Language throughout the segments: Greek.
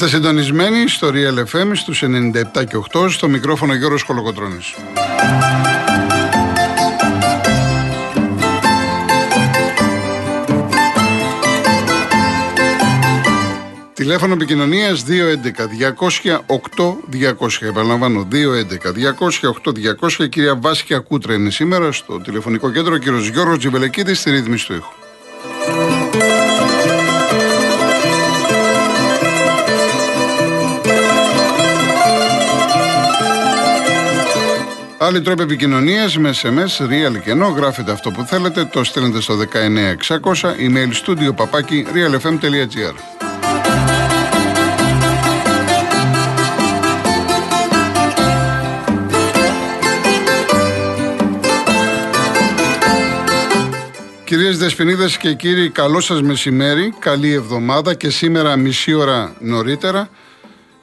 Είστε συντονισμένοι στο Real FM στους 97 και 8 στο μικρόφωνο Γιώργος Κολοκοτρώνης. Τηλέφωνο επικοινωνίας 211-200-8200. Επαναλαμβάνω, 211-200-8200. Η κυρία Βάσκια Κούτρα είναι σήμερα στο τηλεφωνικό κέντρο. Ο κύριος Γιώργος Τζιβελεκίδης στη ρύθμιση του ήχου. Άλλοι τρόποι επικοινωνίας με SMS, real και ενώ γράφετε αυτό που θέλετε, το στέλνετε στο 19600, email studio παπάκι realfm.gr. Κυρίες Δεσποινίδες και κύριοι, καλό σας μεσημέρι, καλή εβδομάδα και σήμερα μισή ώρα νωρίτερα.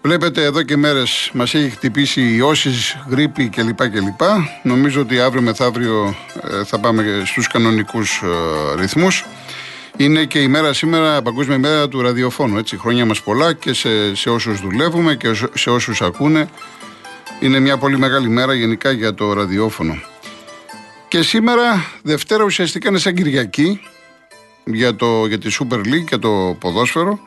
Βλέπετε εδώ και μέρες μας έχει χτυπήσει η όσης, γρήπη κλπ. κλπ. Νομίζω ότι αύριο μεθαύριο ε, θα πάμε στους κανονικούς ε, ρυθμούς. Είναι και η μέρα σήμερα, παγκόσμια μέρα του ραδιοφώνου. Έτσι, χρόνια μας πολλά και σε, σε όσους δουλεύουμε και σε όσους ακούνε. Είναι μια πολύ μεγάλη μέρα γενικά για το ραδιόφωνο. Και σήμερα, Δευτέρα, ουσιαστικά είναι σαν Κυριακή για, το, για τη Super League και το ποδόσφαιρο.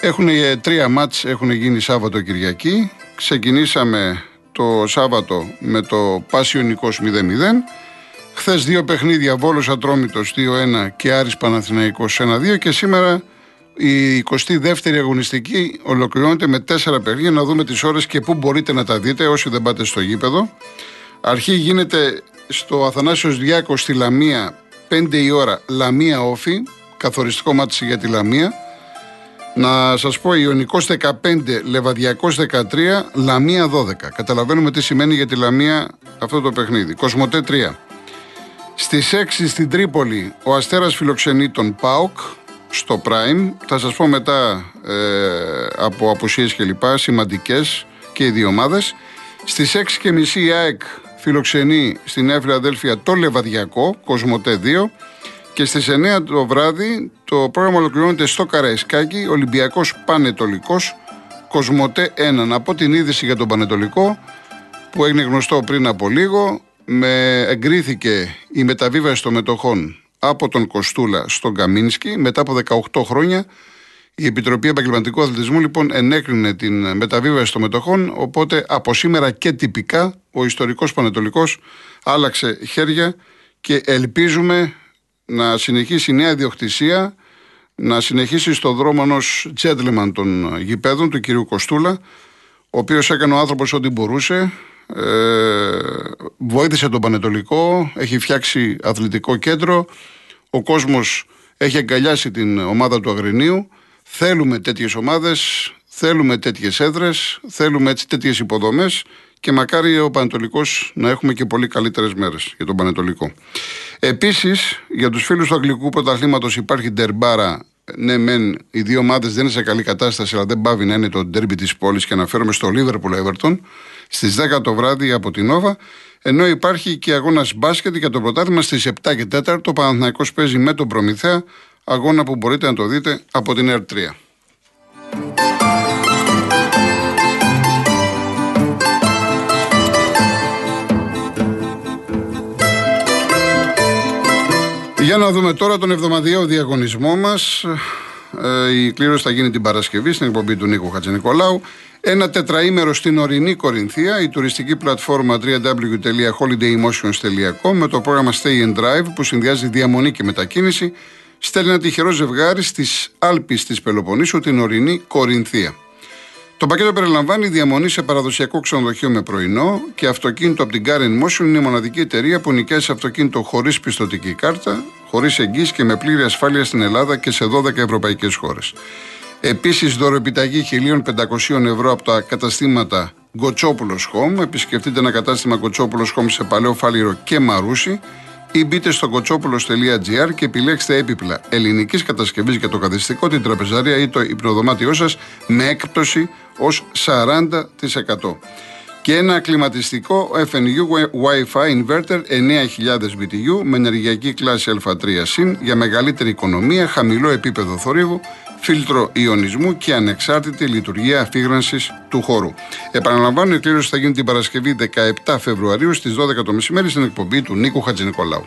Έχουν τρία μάτς έχουν γίνει Σάββατο Κυριακή. Ξεκινήσαμε το Σάββατο με το Πάσιο 0-0. Χθες δύο παιχνίδια, Βόλος Ατρόμητος 2-1 και Άρης Παναθηναϊκός 1-2 και σήμερα η 22η αγωνιστική ολοκληρώνεται με τέσσερα παιχνίδια να δούμε τις ώρες και πού μπορείτε να τα δείτε όσοι δεν πάτε στο γήπεδο. Αρχή γίνεται στο Αθανάσιος Διάκος στη Λαμία 5 η ώρα Λαμία Όφη, καθοριστικό μάτι για τη Λαμία. Να σας πω, Ιωνικό 15, Λεβαδιακός 13, Λαμία 12. Καταλαβαίνουμε τι σημαίνει για τη Λαμία αυτό το παιχνίδι. Κοσμοτέ 3. Στις 6 στην Τρίπολη, ο Αστέρας φιλοξενεί τον Πάοκ στο Prime. Θα σας πω μετά ε, από απουσίες κλπ. Σημαντικές και οι δύο ομάδες. Στις 6.30 η ΑΕΚ φιλοξενεί στην Νέα Φιλαδέλφια το Λεβαδιακό, Κοσμοτέ 2. Και στις 9 το βράδυ το πρόγραμμα ολοκληρώνεται στο Καραϊσκάκι, Ολυμπιακός Πανετολικός, Κοσμοτέ 1. Να πω την είδηση για τον Πανετολικό που έγινε γνωστό πριν από λίγο. Με εγκρίθηκε η μεταβίβαση των μετοχών από τον Κοστούλα στον Καμίνσκι μετά από 18 χρόνια. Η Επιτροπή Επαγγελματικού Αθλητισμού λοιπόν ενέκρινε την μεταβίβαση των μετοχών, οπότε από σήμερα και τυπικά ο ιστορικός Πανετολικός άλλαξε χέρια και ελπίζουμε να συνεχίσει η νέα ιδιοκτησία, να συνεχίσει στο δρόμο ενός gentleman των γηπέδων, του κυρίου Κοστούλα, ο οποίος έκανε ο άνθρωπος ό,τι μπορούσε, ε, βοήθησε τον Πανετολικό, έχει φτιάξει αθλητικό κέντρο, ο κόσμος έχει αγκαλιάσει την ομάδα του Αγρινίου, θέλουμε τέτοιες ομάδες, θέλουμε τέτοιες έδρες, θέλουμε έτσι τέτοιες υποδομές και μακάρι ο Πανετολικός να έχουμε και πολύ καλύτερες μέρες για τον Πανετολικό. Επίσης, για τους φίλους του Αγγλικού Πρωταθλήματος υπάρχει ντερμπάρα. Ναι, μεν οι δύο ομάδες δεν είναι σε καλή κατάσταση, αλλά δεν πάβει να είναι το ντέρμπι της πόλης και αναφέρομαι στο Liverpool Everton στις 10 το βράδυ από την Νόβα. Ενώ υπάρχει και αγώνας μπάσκετ για το πρωτάθλημα στις 7 και 4. Το Παναθηναϊκός παίζει με τον Προμηθέα. Αγώνα που μπορείτε να το δείτε από την ΕΡΤ3. Για να δούμε τώρα τον εβδομαδιαίο διαγωνισμό μας. Ε, η κλήρωση θα γίνει την Παρασκευή στην εκπομπή του Νίκο Χατζηνικολάου. Ένα τετραήμερο στην ορεινή Κορινθία, η τουριστική πλατφόρμα www.holidaymotions.com με το πρόγραμμα Stay and Drive που συνδυάζει διαμονή και μετακίνηση, στέλνει ένα τυχερό ζευγάρι στις Άλπεις της Πελοποννήσου, την ορεινή Κορινθία. Το πακέτο περιλαμβάνει διαμονή σε παραδοσιακό ξενοδοχείο με πρωινό και αυτοκίνητο από την Karen Motion είναι η μοναδική εταιρεία που νοικιάζει αυτοκίνητο χωρίς πιστοτική κάρτα, χωρίς εγγύηση και με πλήρη ασφάλεια στην Ελλάδα και σε 12 ευρωπαϊκές χώρες. Επίσης, δωροεπιταγή 1.500 ευρώ από τα καταστήματα Γκοτσόπουλο Home. Επισκεφτείτε ένα κατάστημα Γκοτσόπουλο Home σε Παλαιό Φάληρο και Μαρούσι ή μπείτε στο κοτσόπουλο.gr και επιλέξτε έπιπλα ελληνικής κατασκευής για το καθιστικό, την τραπεζαρία ή το υπνοδωμάτιό σας με έκπτωση ως 40%. Και ένα κλιματιστικό FNU Wi-Fi inverter 9000 BTU με ενεργειακή κλάση Α3 συν για μεγαλύτερη οικονομία, χαμηλό επίπεδο θορύβου, φίλτρο ιονισμού και ανεξάρτητη λειτουργία αφήγρανσης του χώρου. Επαναλαμβάνω, η κλήρωση θα γίνει την Παρασκευή 17 Φεβρουαρίου στις 12 το μεσημέρι στην εκπομπή του Νίκου Χατζηνικολάου.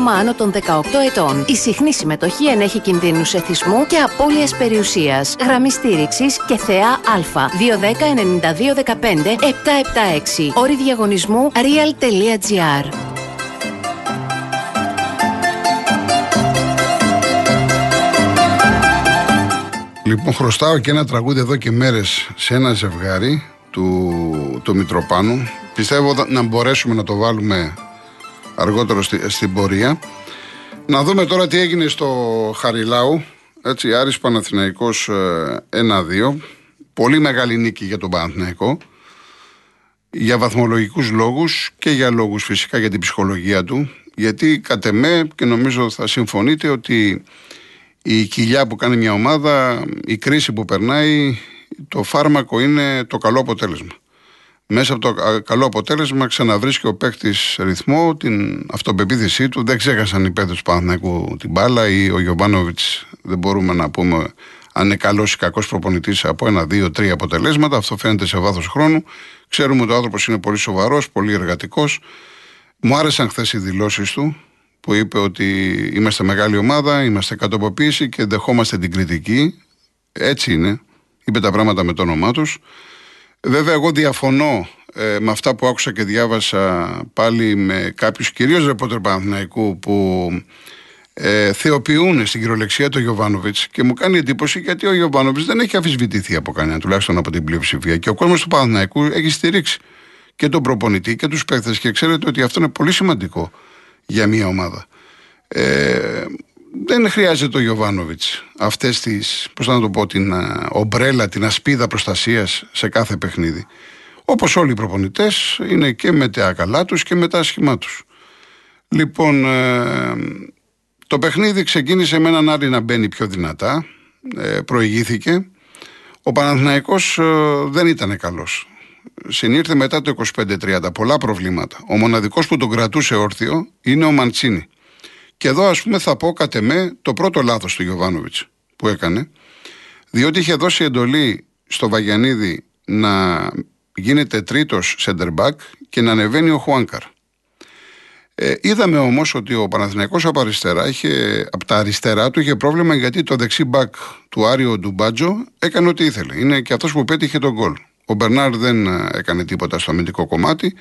άτομα άνω των 18 ετών. Η συχνή συμμετοχή ενέχει κινδύνους εθισμού και απώλειας περιουσίας. Γραμμή στήριξης και θεά Α. 210 92 15 776. Όρη διαγωνισμού real.gr. Λοιπόν, χρωστάω και ένα τραγούδι εδώ και μέρες σε ένα ζευγάρι του, του Μητροπάνου. Πιστεύω να μπορέσουμε να το βάλουμε αργότερο στη, στην πορεία. Να δούμε τώρα τι έγινε στο Χαριλάου. Έτσι, Άρης Παναθηναϊκός 1-2. Ε, Πολύ μεγάλη νίκη για τον Παναθηναϊκό. Για βαθμολογικούς λόγους και για λόγους φυσικά για την ψυχολογία του. Γιατί κατ' εμέ και νομίζω θα συμφωνείτε ότι η κοιλιά που κάνει μια ομάδα, η κρίση που περνάει, το φάρμακο είναι το καλό αποτέλεσμα μέσα από το καλό αποτέλεσμα ξαναβρίσκει ο παίκτης ρυθμό, την αυτοπεποίθησή του. Δεν ξέχασαν οι παίκτες του Παναθηναϊκού την μπάλα ή ο Γιωβάνοβιτς. Δεν μπορούμε να πούμε αν είναι καλός ή κακός προπονητής από ένα, δύο, τρία αποτελέσματα. Αυτό φαίνεται σε βάθος χρόνου. Ξέρουμε ότι ο άνθρωπος είναι πολύ σοβαρός, πολύ εργατικός. Μου άρεσαν χθες οι δηλώσεις του που είπε ότι είμαστε μεγάλη ομάδα, είμαστε κατοποποίηση και δεχόμαστε την κριτική. Έτσι είναι. Είπε τα πράγματα με το όνομά τους. Βέβαια, εγώ διαφωνώ ε, με αυτά που άκουσα και διάβασα πάλι με κάποιους κυρίως ρεπότερ Παναθηναϊκού που ε, θεοποιούν στην κυριολεξία τον Γιωβάνοβιτς και μου κάνει εντύπωση γιατί ο Γιωβάνοβιτς δεν έχει αφισβητηθεί από κανένα, τουλάχιστον από την πλειοψηφία. Και ο κόσμος του Παναθηναϊκού έχει στηρίξει και τον προπονητή και τους παίχτε και ξέρετε ότι αυτό είναι πολύ σημαντικό για μια ομάδα. Ε, δεν χρειάζεται ο Γιωβάνοβιτς αυτές τις, πώς να το πω, την ομπρέλα, την ασπίδα προστασίας σε κάθε παιχνίδι. Όπως όλοι οι προπονητές είναι και με τα καλά τους και με τα άσχημά τους. Λοιπόν, ε, το παιχνίδι ξεκίνησε με έναν Άρη να μπαίνει πιο δυνατά. Ε, προηγήθηκε. Ο Παναθηναϊκός ε, δεν ήταν καλός. Συνήρθε μετά το 25-30. Πολλά προβλήματα. Ο μοναδικός που τον κρατούσε όρθιο είναι ο Μαντσίνη. Και εδώ, ας πούμε, θα πω κατ' εμέ το πρώτο λάθος του Γιωβάνοβιτς που έκανε, διότι είχε δώσει εντολή στο Βαγιανίδη να γίνεται τρίτος center back και να ανεβαίνει ο Χουάνκαρ. Ε, είδαμε όμως ότι ο Παναθηναϊκός από αριστερά είχε, από τα αριστερά του είχε πρόβλημα γιατί το δεξί μπακ του Άριο Ντουμπάτζο έκανε ό,τι ήθελε. Είναι και αυτός που πέτυχε τον γκολ. Ο Μπερνάρ δεν ε, έκανε τίποτα στο αμυντικό κομμάτι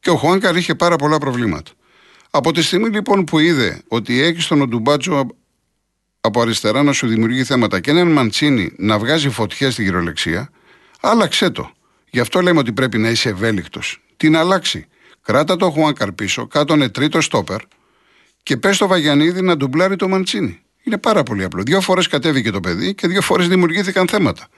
και ο Χουάνκαρ είχε πάρα πολλά προβλήματα. Από τη στιγμή λοιπόν που είδε ότι έχεις τον Οντουμπάτσο από αριστερά να σου δημιουργεί θέματα και έναν Μαντσίνη να βγάζει φωτιέ στην κυριολεξία, άλλαξε το. Γι' αυτό λέμε ότι πρέπει να είσαι ευέλικτος. Τι να αλλάξει. Κράτα το Χουάνκαρ πίσω, κάτω τρίτο στόπερ και πες στο Βαγιανίδη να ντουμπλάρει το Μαντσίνη. Είναι πάρα πολύ απλό. Δύο φορές κατέβηκε το παιδί και δύο φορές δημιουργήθηκαν θέματα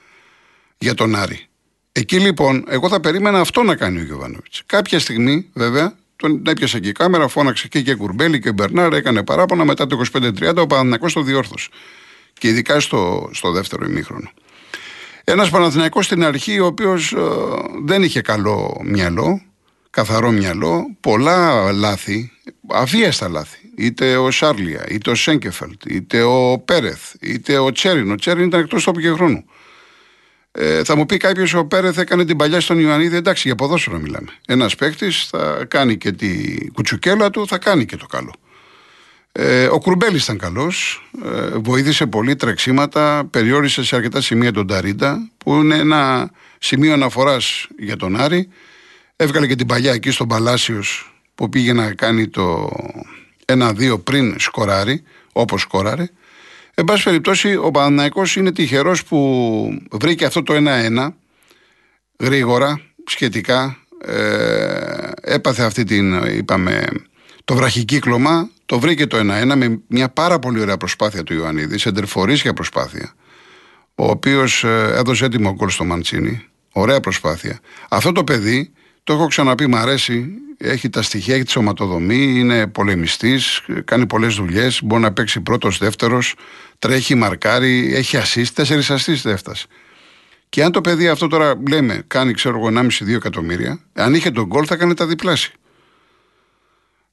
για τον Άρη. Εκεί λοιπόν, εγώ θα περίμενα αυτό να κάνει ο Γιωβάνοβιτς. Κάποια στιγμή, βέβαια, τον έπιασε και η κάμερα, φώναξε και, και Κουρμπέλη και Μπερνάρ, έκανε παράπονα. Μετά το 25-30 ο Παναθηναϊκός το διόρθωσε. Και ειδικά στο, στο δεύτερο ημίχρονο. Ένας Παναθηναϊκός στην αρχή, ο οποίος ε, δεν είχε καλό μυαλό, καθαρό μυαλό, πολλά λάθη, αβίαστα λάθη. Είτε ο Σάρλια, είτε ο Σέγκεφελτ, είτε ο Πέρεθ, είτε ο Τσέριν. Ο Τσέριν ήταν εκτός τόπου και χρόνου. Ε, θα μου πει κάποιος ο Πέρεθ έκανε την παλιά στον Ιωαννίδη. Εντάξει, για ποδόσφαιρο μιλάμε. Ένας παίκτης θα κάνει και τη κουτσουκέλα του, θα κάνει και το καλό. Ε, ο Κουρμπέλης ήταν καλός. Ε, βοήθησε πολύ τρεξίματα. Περιόρισε σε αρκετά σημεία τον Ταρίντα, που είναι ένα σημείο αναφοράς για τον Άρη. Έβγαλε και την παλιά εκεί στον Παλάσιος που πήγε να κάνει το 1-2 πριν σκοράρει, όπως σκόραρε. Εν πάση περιπτώσει, ο Παναναϊκό είναι τυχερός που βρήκε αυτό το 1-1 γρήγορα, σχετικά. Ε, έπαθε αυτή την, είπαμε, το βραχικύκλωμα το βρήκε το 1-1 με μια πάρα πολύ ωραία προσπάθεια του Ιωαννίδη, σεντερφορίσια προσπάθεια, ο οποίος ε, έδωσε έτοιμο γκολ στο Μαντσίνη. Ωραία προσπάθεια. Αυτό το παιδί, το έχω ξαναπεί, μου αρέσει, έχει τα στοιχεία, έχει τη σωματοδομή, είναι πολεμιστής, κάνει πολλές δουλειές, μπορεί να παίξει πρώτος, δεύτερος, τρέχει, μαρκάρει, έχει assist, τέσσερις assist έφτασε. Και αν το παιδί αυτό τώρα λέμε κάνει, ξέρω εγώ, 1,5-2 εκατομμύρια, αν είχε τον γκολ θα κάνει τα διπλάσια.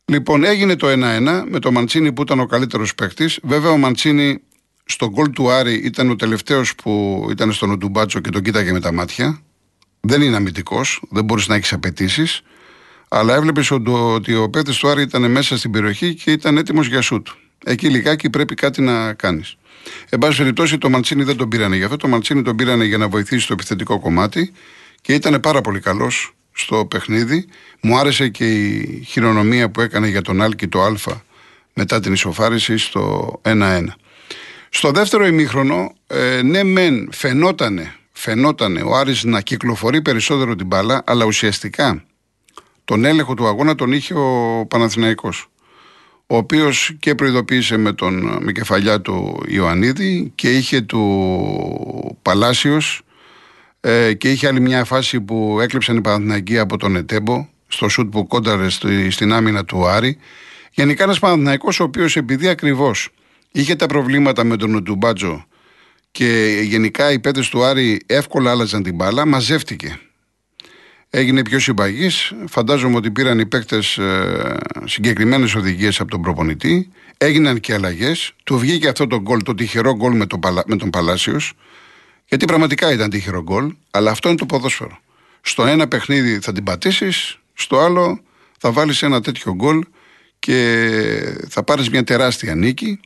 Λοιπόν, έγινε το 1-1 με το Μαντσίνη που ήταν ο καλύτερος παίκτης. Βέβαια, ο Μαντσίνη στον γκολ του Άρη ήταν ο τελευταίος που ήταν στον Οντουμπάτσο και τον κοίταγε με τα μάτια. Δεν είναι αμυντικός, δεν μπορείς να έχεις απαιτήσεις. Αλλά έβλεπες ότι ο παίκτης του Άρη ήταν μέσα στην περιοχή και ήταν έτοιμος για σουτ. Εκεί λιγάκι πρέπει κάτι να κάνεις. Εν πάση περιπτώσει, το Μαντσίνη δεν τον πήρανε γι' αυτό. Το Μαντσίνη τον πήρανε για να βοηθήσει το επιθετικό κομμάτι και ήταν πάρα πολύ καλός στο παιχνίδι. Μου άρεσε και η χειρονομία που έκανε για τον Άλκη το Α μετά την ισοφάριση στο 1-1. Στο δεύτερο ημίχρονο, ε, ναι μεν φαινότανε, φαινότανε ο Άρης να κυκλοφορεί περισσότερο την μπάλα, αλλά ουσιαστικά τον έλεγχο του αγώνα τον είχε ο Παναθηναϊκός ο οποίος και προειδοποίησε με, τον, με κεφαλιά του Ιωαννίδη και είχε του Παλάσιος ε, και είχε άλλη μια φάση που έκλειψαν οι Παναθηναϊκοί από τον Ετέμπο στο σουτ που κόνταρε στην άμυνα του Άρη. Γενικά ένας Παναθηναϊκός ο οποίος επειδή ακριβώς είχε τα προβλήματα με τον Οτουμπάτζο και γενικά οι πέτες του Άρη εύκολα άλλαζαν την μπάλα, μαζεύτηκε έγινε πιο συμπαγής. Φαντάζομαι ότι πήραν οι παίκτες ε, συγκεκριμένες οδηγίες από τον προπονητή. Έγιναν και αλλαγές. Του βγήκε αυτό το γκολ, το τυχερό γκολ με τον, με τον Παλάσιος. Γιατί πραγματικά ήταν τυχερό γκολ, αλλά αυτό είναι το ποδόσφαιρο. Στο ένα παιχνίδι θα την πατήσεις, στο άλλο θα βάλεις ένα τέτοιο γκολ και θα πάρεις μια τεράστια νίκη.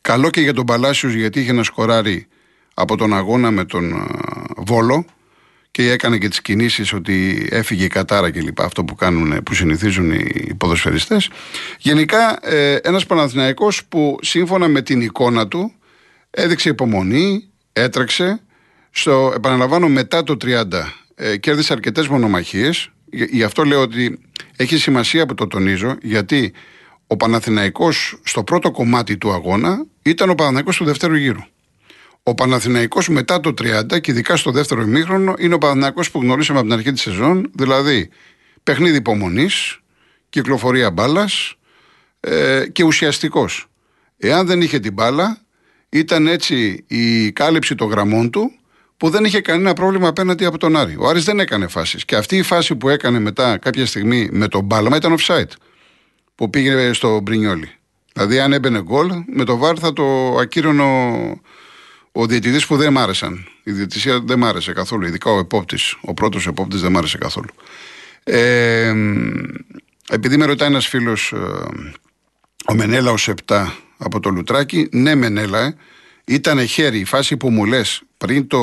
Καλό και για τον Παλάσιος γιατί είχε ένα σκοράρι από τον αγώνα με τον ε, Βόλο και έκανε και τις κινήσεις ότι έφυγε η κατάρα και λοιπά, αυτό που κάνουν, που συνηθίζουν οι ποδοσφαιριστές. Γενικά ε, ένας Παναθηναϊκός που σύμφωνα με την εικόνα του έδειξε υπομονή, έτρεξε, στο, επαναλαμβάνω μετά το 30 ε, κέρδισε αρκετές μονομαχίες, γι' αυτό λέω ότι έχει σημασία που το τονίζω, γιατί ο Παναθηναϊκός στο πρώτο κομμάτι του αγώνα ήταν ο Παναθηναϊκός του δεύτερου γύρου. Ο Παναθηναϊκός μετά το 30 και ειδικά στο δεύτερο ημίχρονο είναι ο Παναθηναϊκός που γνωρίσαμε από την αρχή της σεζόν, δηλαδή παιχνίδι υπομονής, κυκλοφορία μπάλας ε, και ουσιαστικός. Εάν δεν είχε την μπάλα, ήταν έτσι η κάλυψη των γραμμών του που δεν είχε κανένα πρόβλημα απέναντι από τον Άρη. Ο Άρης δεν έκανε φάσεις. Και αυτή η φάση που έκανε μετά κάποια στιγμή με τον μπάλαμα ήταν offside. Που πήγε στο Μπρινιόλι. Δηλαδή, αν έμπαινε γκολ, με το βάρ θα το ακύρωνο ο διαιτητής που δεν μ' άρεσαν. Η διαιτησία δεν μ' άρεσε καθόλου. Ειδικά ο επόπτης. Ο πρώτος επόπτης δεν μ' άρεσε καθόλου. Ε, επειδή με ρωτάει ένας φίλος, ε, ο Μενέλα ως 7 από το Λουτράκι, ναι, Μενέλα, ε, ήταν χέρι. Η φάση που μου λες πριν το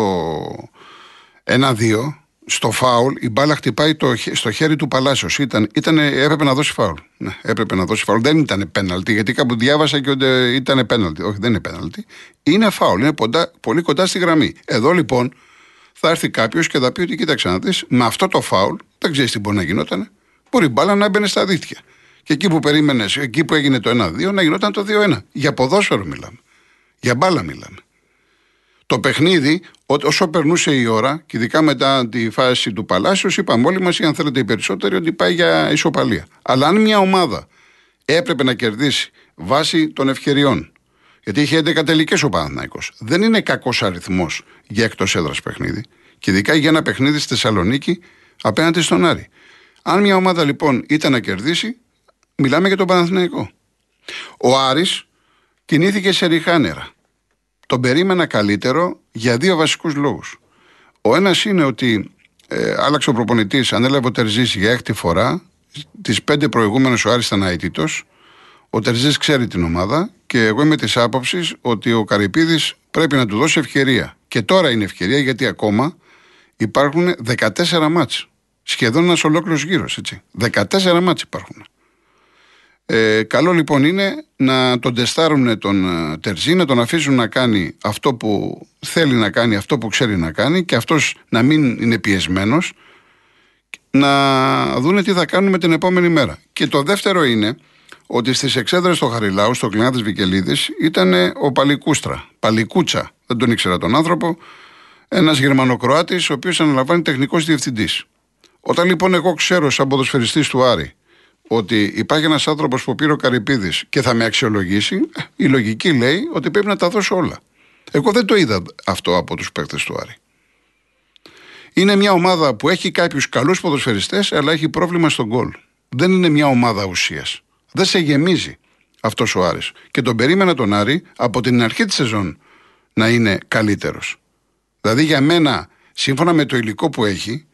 1-2, στο φάουλ η μπάλα χτυπάει το, στο χέρι του Παλάσιος. Ήταν, ήταν, έπρεπε να δώσει φάουλ. Ναι, έπρεπε να δώσει φάουλ. Δεν ήταν πέναλτι, γιατί κάπου διάβασα και ότι ήταν πέναλτι. Όχι, δεν είναι πέναλτι. Είναι φάουλ. Είναι ποντά, πολύ κοντά στη γραμμή. Εδώ λοιπόν θα έρθει κάποιος και θα πει ότι κοίταξε να δεις, με αυτό το φάουλ δεν ξέρεις τι μπορεί να γινόταν. Μπορεί η μπάλα να έμπαινε στα δίχτυα. Και εκεί που περίμενες, εκεί που έγινε το 1-2, να γινόταν το 2-1. Για ποδόσφαιρο μιλάμε. Για μπάλα μιλάμε. Το παιχνίδι, όσο περνούσε η ώρα, και ειδικά μετά τη φάση του Παλάσιος, είπαμε όλοι μας, αν θέλετε οι περισσότεροι, ότι πάει για ισοπαλία. Αλλά αν μια ομάδα έπρεπε να κερδίσει βάσει των ευκαιριών, γιατί είχε 11 τελικές ο Παναθναϊκό, δεν είναι κακός αριθμός για εκτός έδρας παιχνίδι, και ειδικά για ένα παιχνίδι στη Θεσσαλονίκη απέναντι στον Άρη. Αν μια ομάδα λοιπόν ήταν να κερδίσει, μιλάμε για τον Παναθηναϊκό. Ο Άρης κινήθηκε σε ριχάνερα τον περίμενα καλύτερο για δύο βασικούς λόγους. Ο ένας είναι ότι ε, άλλαξε ο προπονητής, ανέλαβε ο Τερζής για έκτη φορά, τις πέντε προηγούμενες ο Άρης ήταν αίτητος, ο Τερζής ξέρει την ομάδα και εγώ είμαι της άποψης ότι ο Καρυπίδης πρέπει να του δώσει ευκαιρία. Και τώρα είναι ευκαιρία γιατί ακόμα υπάρχουν 14 μάτς. Σχεδόν ένας ολόκληρος γύρος, έτσι. 14 μάτς υπάρχουν. Ε, καλό λοιπόν είναι να τον τεστάρουν τον ε, Τερζή, να τον αφήσουν να κάνει αυτό που θέλει να κάνει, αυτό που ξέρει να κάνει και αυτός να μην είναι πιεσμένος να δούνε τι θα κάνουν με την επόμενη μέρα. Και το δεύτερο είναι ότι στις εξέδρες του Χαριλάου, στο κλινά τη Βικελίδης, ήταν ο Παλικούστρα. Παλικούτσα, δεν τον ήξερα τον άνθρωπο. Ένας Γερμανοκροάτης, ο οποίος αναλαμβάνει τεχνικός διευθυντής. Όταν λοιπόν εγώ ξέρω, σαν ποδοσφαιριστής του Άρη, ότι υπάρχει ένας άνθρωπος που πήρε ο Καρυπίδης και θα με αξιολογήσει, η λογική λέει ότι πρέπει να τα δώσω όλα. Εγώ δεν το είδα αυτό από τους παίκτες του Άρη. Είναι μια ομάδα που έχει κάποιους καλούς ποδοσφαιριστές, αλλά έχει πρόβλημα στον γκολ. Δεν είναι μια ομάδα ουσίας. Δεν σε γεμίζει αυτός ο Άρης. Και τον περίμενα τον Άρη από την αρχή της σεζόν να είναι καλύτερος. Δηλαδή για μένα, σύμφωνα με το υλικό που έχει,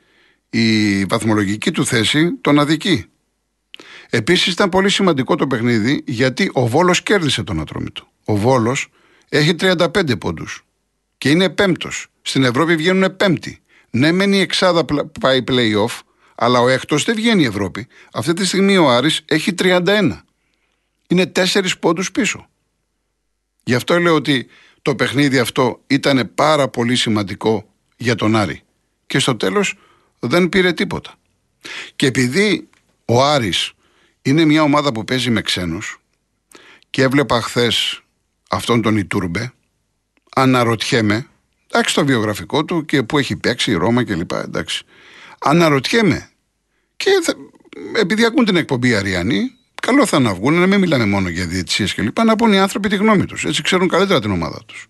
η βαθμολογική του θέση τον αδικεί. Επίσης ήταν πολύ σημαντικό το παιχνίδι γιατί ο Βόλος κέρδισε τον Ατρόμητο. Ο Βόλος έχει 35 πόντους και είναι πέμπτος. Στην Ευρώπη βγαίνουν πέμπτοι. Ναι, μένει η εξάδα πάει playoff, αλλά ο έκτος δεν βγαίνει η Ευρώπη. Αυτή τη στιγμή ο Άρης έχει 31. Είναι 4 πόντους πίσω. Γι' αυτό λέω ότι το παιχνίδι αυτό ήταν πάρα πολύ σημαντικό για τον Άρη. Και στο τέλος δεν πήρε τίποτα. Και επειδή ο Άρης είναι μια ομάδα που παίζει με ξένους και έβλεπα χθες αυτόν τον Ιτούρμπε, αναρωτιέμαι, εντάξει το βιογραφικό του και που έχει παίξει η Ρώμα κλπ. Εντάξει. Αναρωτιέμαι και θα, επειδή ακούν την εκπομπή Αριανή, καλό θα να βγουν, να μην μιλάνε μόνο για διαιτησίες κλπ. Να πούν οι άνθρωποι τη γνώμη τους. Έτσι ξέρουν καλύτερα την ομάδα τους.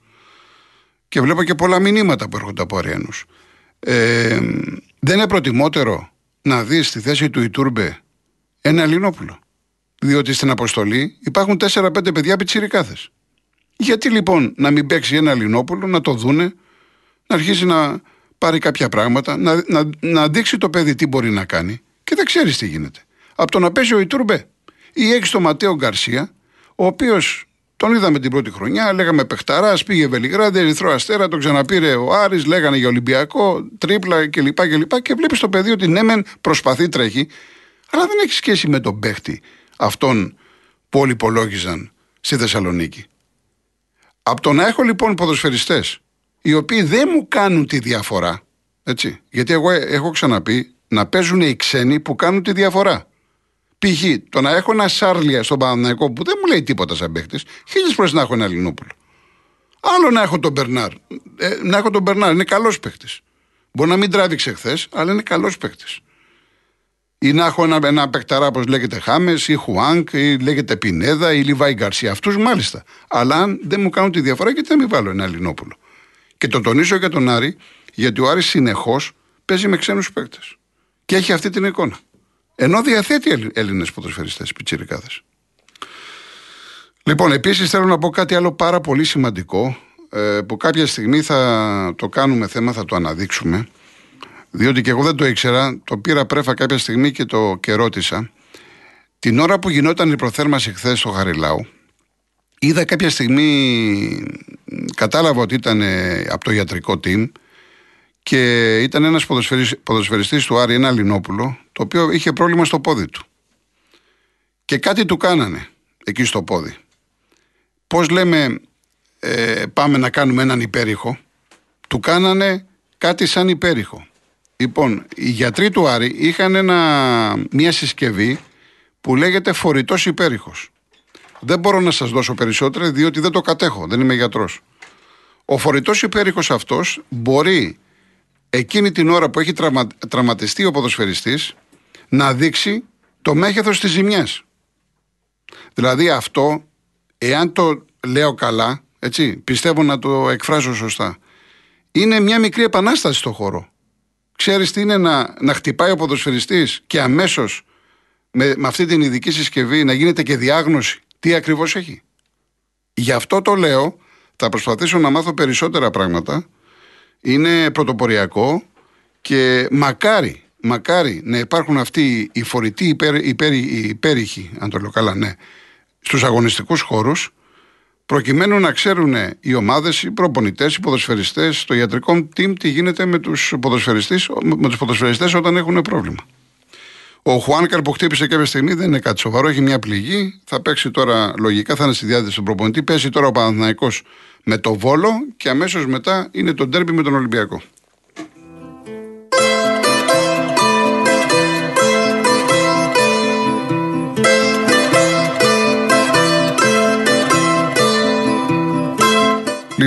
Και βλέπω και πολλά μηνύματα που έρχονται από Αριανούς. Ε, δεν είναι προτιμότερο να δεις στη θέση του Ιτούρμπε ένα Ελληνόπουλο. Διότι στην αποστολή υπάρχουν 4-5 παιδιά πιτσιρικάθε. Γιατί λοιπόν να μην παίξει ένα Ελληνόπουλο, να το δούνε, να αρχίσει να πάρει κάποια πράγματα, να, να, να δείξει το παιδί τι μπορεί να κάνει και δεν ξέρεις τι γίνεται. Από το να παίζει ο Ιτούρμπε ή έχει τον Ματέο Γκαρσία, ο οποίος τον είδαμε την πρώτη χρονιά, λέγαμε Πεχταράς, πήγε Βελιγράδι, Ερυθρό Αστέρα, τον ξαναπήρε ο Άρης, λέγανε για Ολυμπιακό, τρίπλα κλπ. Και, και, και βλέπεις το παιδί ότι ναι, μεν προσπαθεί, τρέχει, αλλά δεν έχει σχέση με τον παίχτη αυτόν που όλοι υπολόγιζαν στη Θεσσαλονίκη. Από το να έχω λοιπόν ποδοσφαιριστές οι οποίοι δεν μου κάνουν τη διαφορά, έτσι, γιατί εγώ έχω ξαναπεί να παίζουν οι ξένοι που κάνουν τη διαφορά. Π.χ. το να έχω ένα Σάρλια στον Παναναναϊκό που δεν μου λέει τίποτα σαν παίχτης, χίλιες φορές να έχω ένα Ελληνόπουλο. Άλλο να έχω τον Μπερνάρ. Ε, να έχω τον Μπερνάρ, είναι καλός παίχτης. Μπορεί να μην τράβηξε χθες, αλλά είναι καλός παίχτης. Ή να έχω ένα, ένα παικταρά, όπως λέγεται Χάμες, ή Χουάνκ, ή λέγεται Πινέδα, ή Λιβάη Γκαρσία. Αυτούς μάλιστα. Αλλά αν δεν μου κάνουν τη διαφορά, γιατί δεν μην βάλω ένα Ελληνόπουλο. Και το τονίζω για τον Άρη, γιατί ο Άρης συνεχώς παίζει με ξένους παίκτες. Και έχει αυτή την εικόνα. Ενώ διαθέτει Έλληνες ποδοσφαιριστές, πιτσιρικάδες. Λοιπόν, επίσης θέλω να πω κάτι άλλο πάρα πολύ σημαντικό ε, που κάποια στιγμή θα το κάνουμε θέμα, θα το αναδείξουμε. Διότι και εγώ δεν το ήξερα, το πήρα πρέφα κάποια στιγμή και το και ρώτησα. Την ώρα που γινόταν η προθέρμαση χθες στο Χαριλάου, είδα κάποια στιγμή, κατάλαβα ότι ήταν ε, από το ιατρικό team και ήταν ένας ποδοσφαιριστής του Άρη, ένα Λινόπουλο, το οποίο είχε πρόβλημα στο πόδι του. Και κάτι του κάνανε εκεί στο πόδι. Πώς λέμε ε, πάμε να κάνουμε έναν υπέρηχο, του κάνανε κάτι σαν υπέρηχο. Λοιπόν, οι γιατροί του Άρη είχαν ένα, μια συσκευή που λέγεται φορητός υπέρηχος. Δεν μπορώ να σας δώσω περισσότερα διότι δεν το κατέχω, δεν είμαι γιατρός. Ο φορητός υπέρηχος αυτός μπορεί εκείνη την ώρα που έχει τραυμα, τραυματιστεί ο ποδοσφαιριστής να δείξει το μέγεθος της ζημιάς. Δηλαδή αυτό, εάν το λέω καλά, έτσι, πιστεύω να το εκφράσω σωστά, είναι μια μικρή επανάσταση στο χώρο. Ξέρεις τι είναι να, να χτυπάει ο ποδοσφαιριστής και αμέσως με, με αυτή την ειδική συσκευή να γίνεται και διάγνωση τι ακριβώς έχει. Γι' αυτό το λέω, θα προσπαθήσω να μάθω περισσότερα πράγματα είναι πρωτοποριακό και μακάρι, μακάρι να υπάρχουν αυτοί οι φορητοί υπέρ, υπέρ, υπέρηχοι, αν το λέω καλά, ναι, στους αγωνιστικούς χώρους, προκειμένου να ξέρουν οι ομάδες, οι προπονητές, οι ποδοσφαιριστές, το ιατρικό team τι γίνεται με τους ποδοσφαιριστές, με τους ποδοσφαιριστές όταν έχουν πρόβλημα. Ο Χουάνκαρ που χτύπησε κάποια στιγμή δεν είναι κάτι σοβαρό, έχει μια πληγή. Θα παίξει τώρα λογικά, θα είναι στη διάθεση του προπονητή. Παίζει τώρα ο Παναθηναϊκός με το Βόλο και αμέσως μετά είναι το ντέρμπι με τον Ολυμπιακό.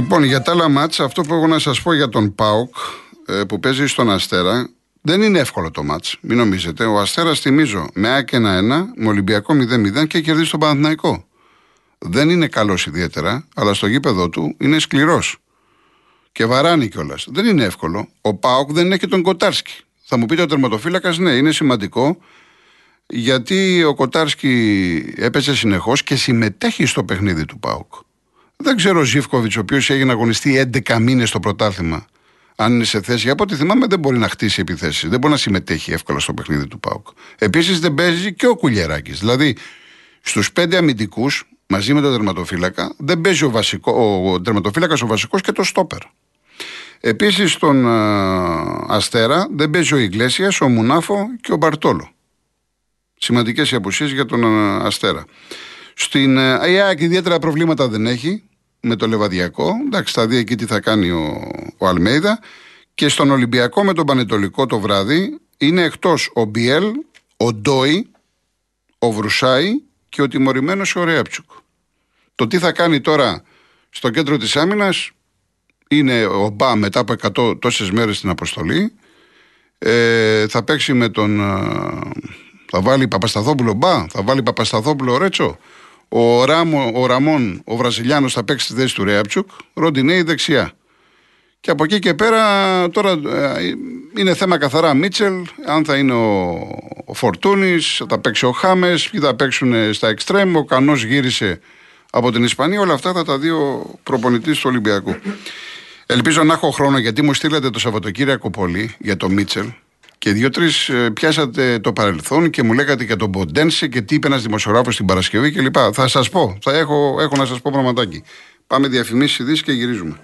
Λοιπόν, για τα άλλα μάτς, αυτό που έχω να σας πω για τον ΠΑΟΚ ε, που παίζει στον Αστέρα, δεν είναι εύκολο το μάτς, μην νομίζετε. Ο Αστέρας, θυμίζω, με ΑΕΚ 1-1, με Ολυμπιακό 0-0 και κερδίζει τον Παναθηναϊκό. Δεν είναι καλός ιδιαίτερα, αλλά στο γήπεδο του είναι σκληρός. Και βαράνει κιόλας. Δεν είναι εύκολο. Ο ΠΑΟΚ δεν έχει τον Κοτάρσκι. Θα μου πείτε ο τερματοφύλακας, ναι, είναι σημαντικό γιατί ο Κοτάρσκι έπαιζε συνεχώς και συμμετέχει στο παιχνίδι του ΠΑΟΚ. Δεν ξέρω ο Ζήφκοβιτς, ο οποίος έγινε αγωνιστεί 11 μήνες στο πρωτάθλημα, αν είναι σε θέση. Από ό,τι θυμάμαι, δεν μπορεί να χτίσει επιθέσεις. Δεν μπορεί να συμμετέχει εύκολα στο παιχνίδι του ΠΑΟΚ. Επίσης δεν παίζει και ο Κουλιεράκη. Δηλαδή, στους πέντε αμυντικούς, μαζί με τον τερματοφύλακα, δεν παίζει ο, βασικό, ο τερματοφύλακας ο βασικός και το στόπερ. Επίσης στον Αστέρα δεν παίζει ο Ιγκλέσιας, ο Μουνάφο και ο Μπαρτόλο. Σημαντικές οι απουσίες για τον Αστέρα. Στην ΑΕΚ ιδιαίτερα προβλήματα δεν έχει με το Λεβαδιακό. Εντάξει, θα δει εκεί τι θα κάνει ο, ο Αλμέιδα. Και στον Ολυμπιακό με τον Πανετολικό το βράδυ είναι εκτός ο Μπιέλ, ο Ντόι, ο Βρουσάη και ο τιμωρημένος ο Ρέαπτσουκ. Το τι θα κάνει τώρα στο κέντρο της άμυνας είναι ο Μπα μετά από 100 τόσες μέρες στην αποστολή. Ε, θα παίξει με τον. Θα βάλει Παπασταθόπουλο Μπα, θα βάλει Παπασταθόπουλο Ρέτσο. Ο, Ράμο, ο Ραμόν, ο Βραζιλιάνος, θα παίξει τη θέση του Ρέαπτσουκ. Ροντινέη δεξιά. Και από εκεί και πέρα τώρα ε, είναι θέμα καθαρά Μίτσελ, αν θα είναι ο, ο Φορτούνης, θα παίξει ο Χάμες, ποιοι θα παίξουν στα εξτρέμ. Ο Κανός γύρισε από την Ισπανία. Όλα αυτά θα τα δει ο προπονητής του Ολυμπιακού. Ελπίζω να έχω χρόνο γιατί μου στείλατε το Σαββατοκύριακο πολύ για το Μίτσελ και δύο-τρει ε, πιάσατε το παρελθόν και μου λέγατε για τον Μποντένσε και τι είπε ένας δημοσιογράφος την Παρασκευή κλπ. Θα σας πω, θα έχω, έχω να σας πω πραγματάκι. Πάμε διαφημίσεις ειδήσει και γυρίζουμε.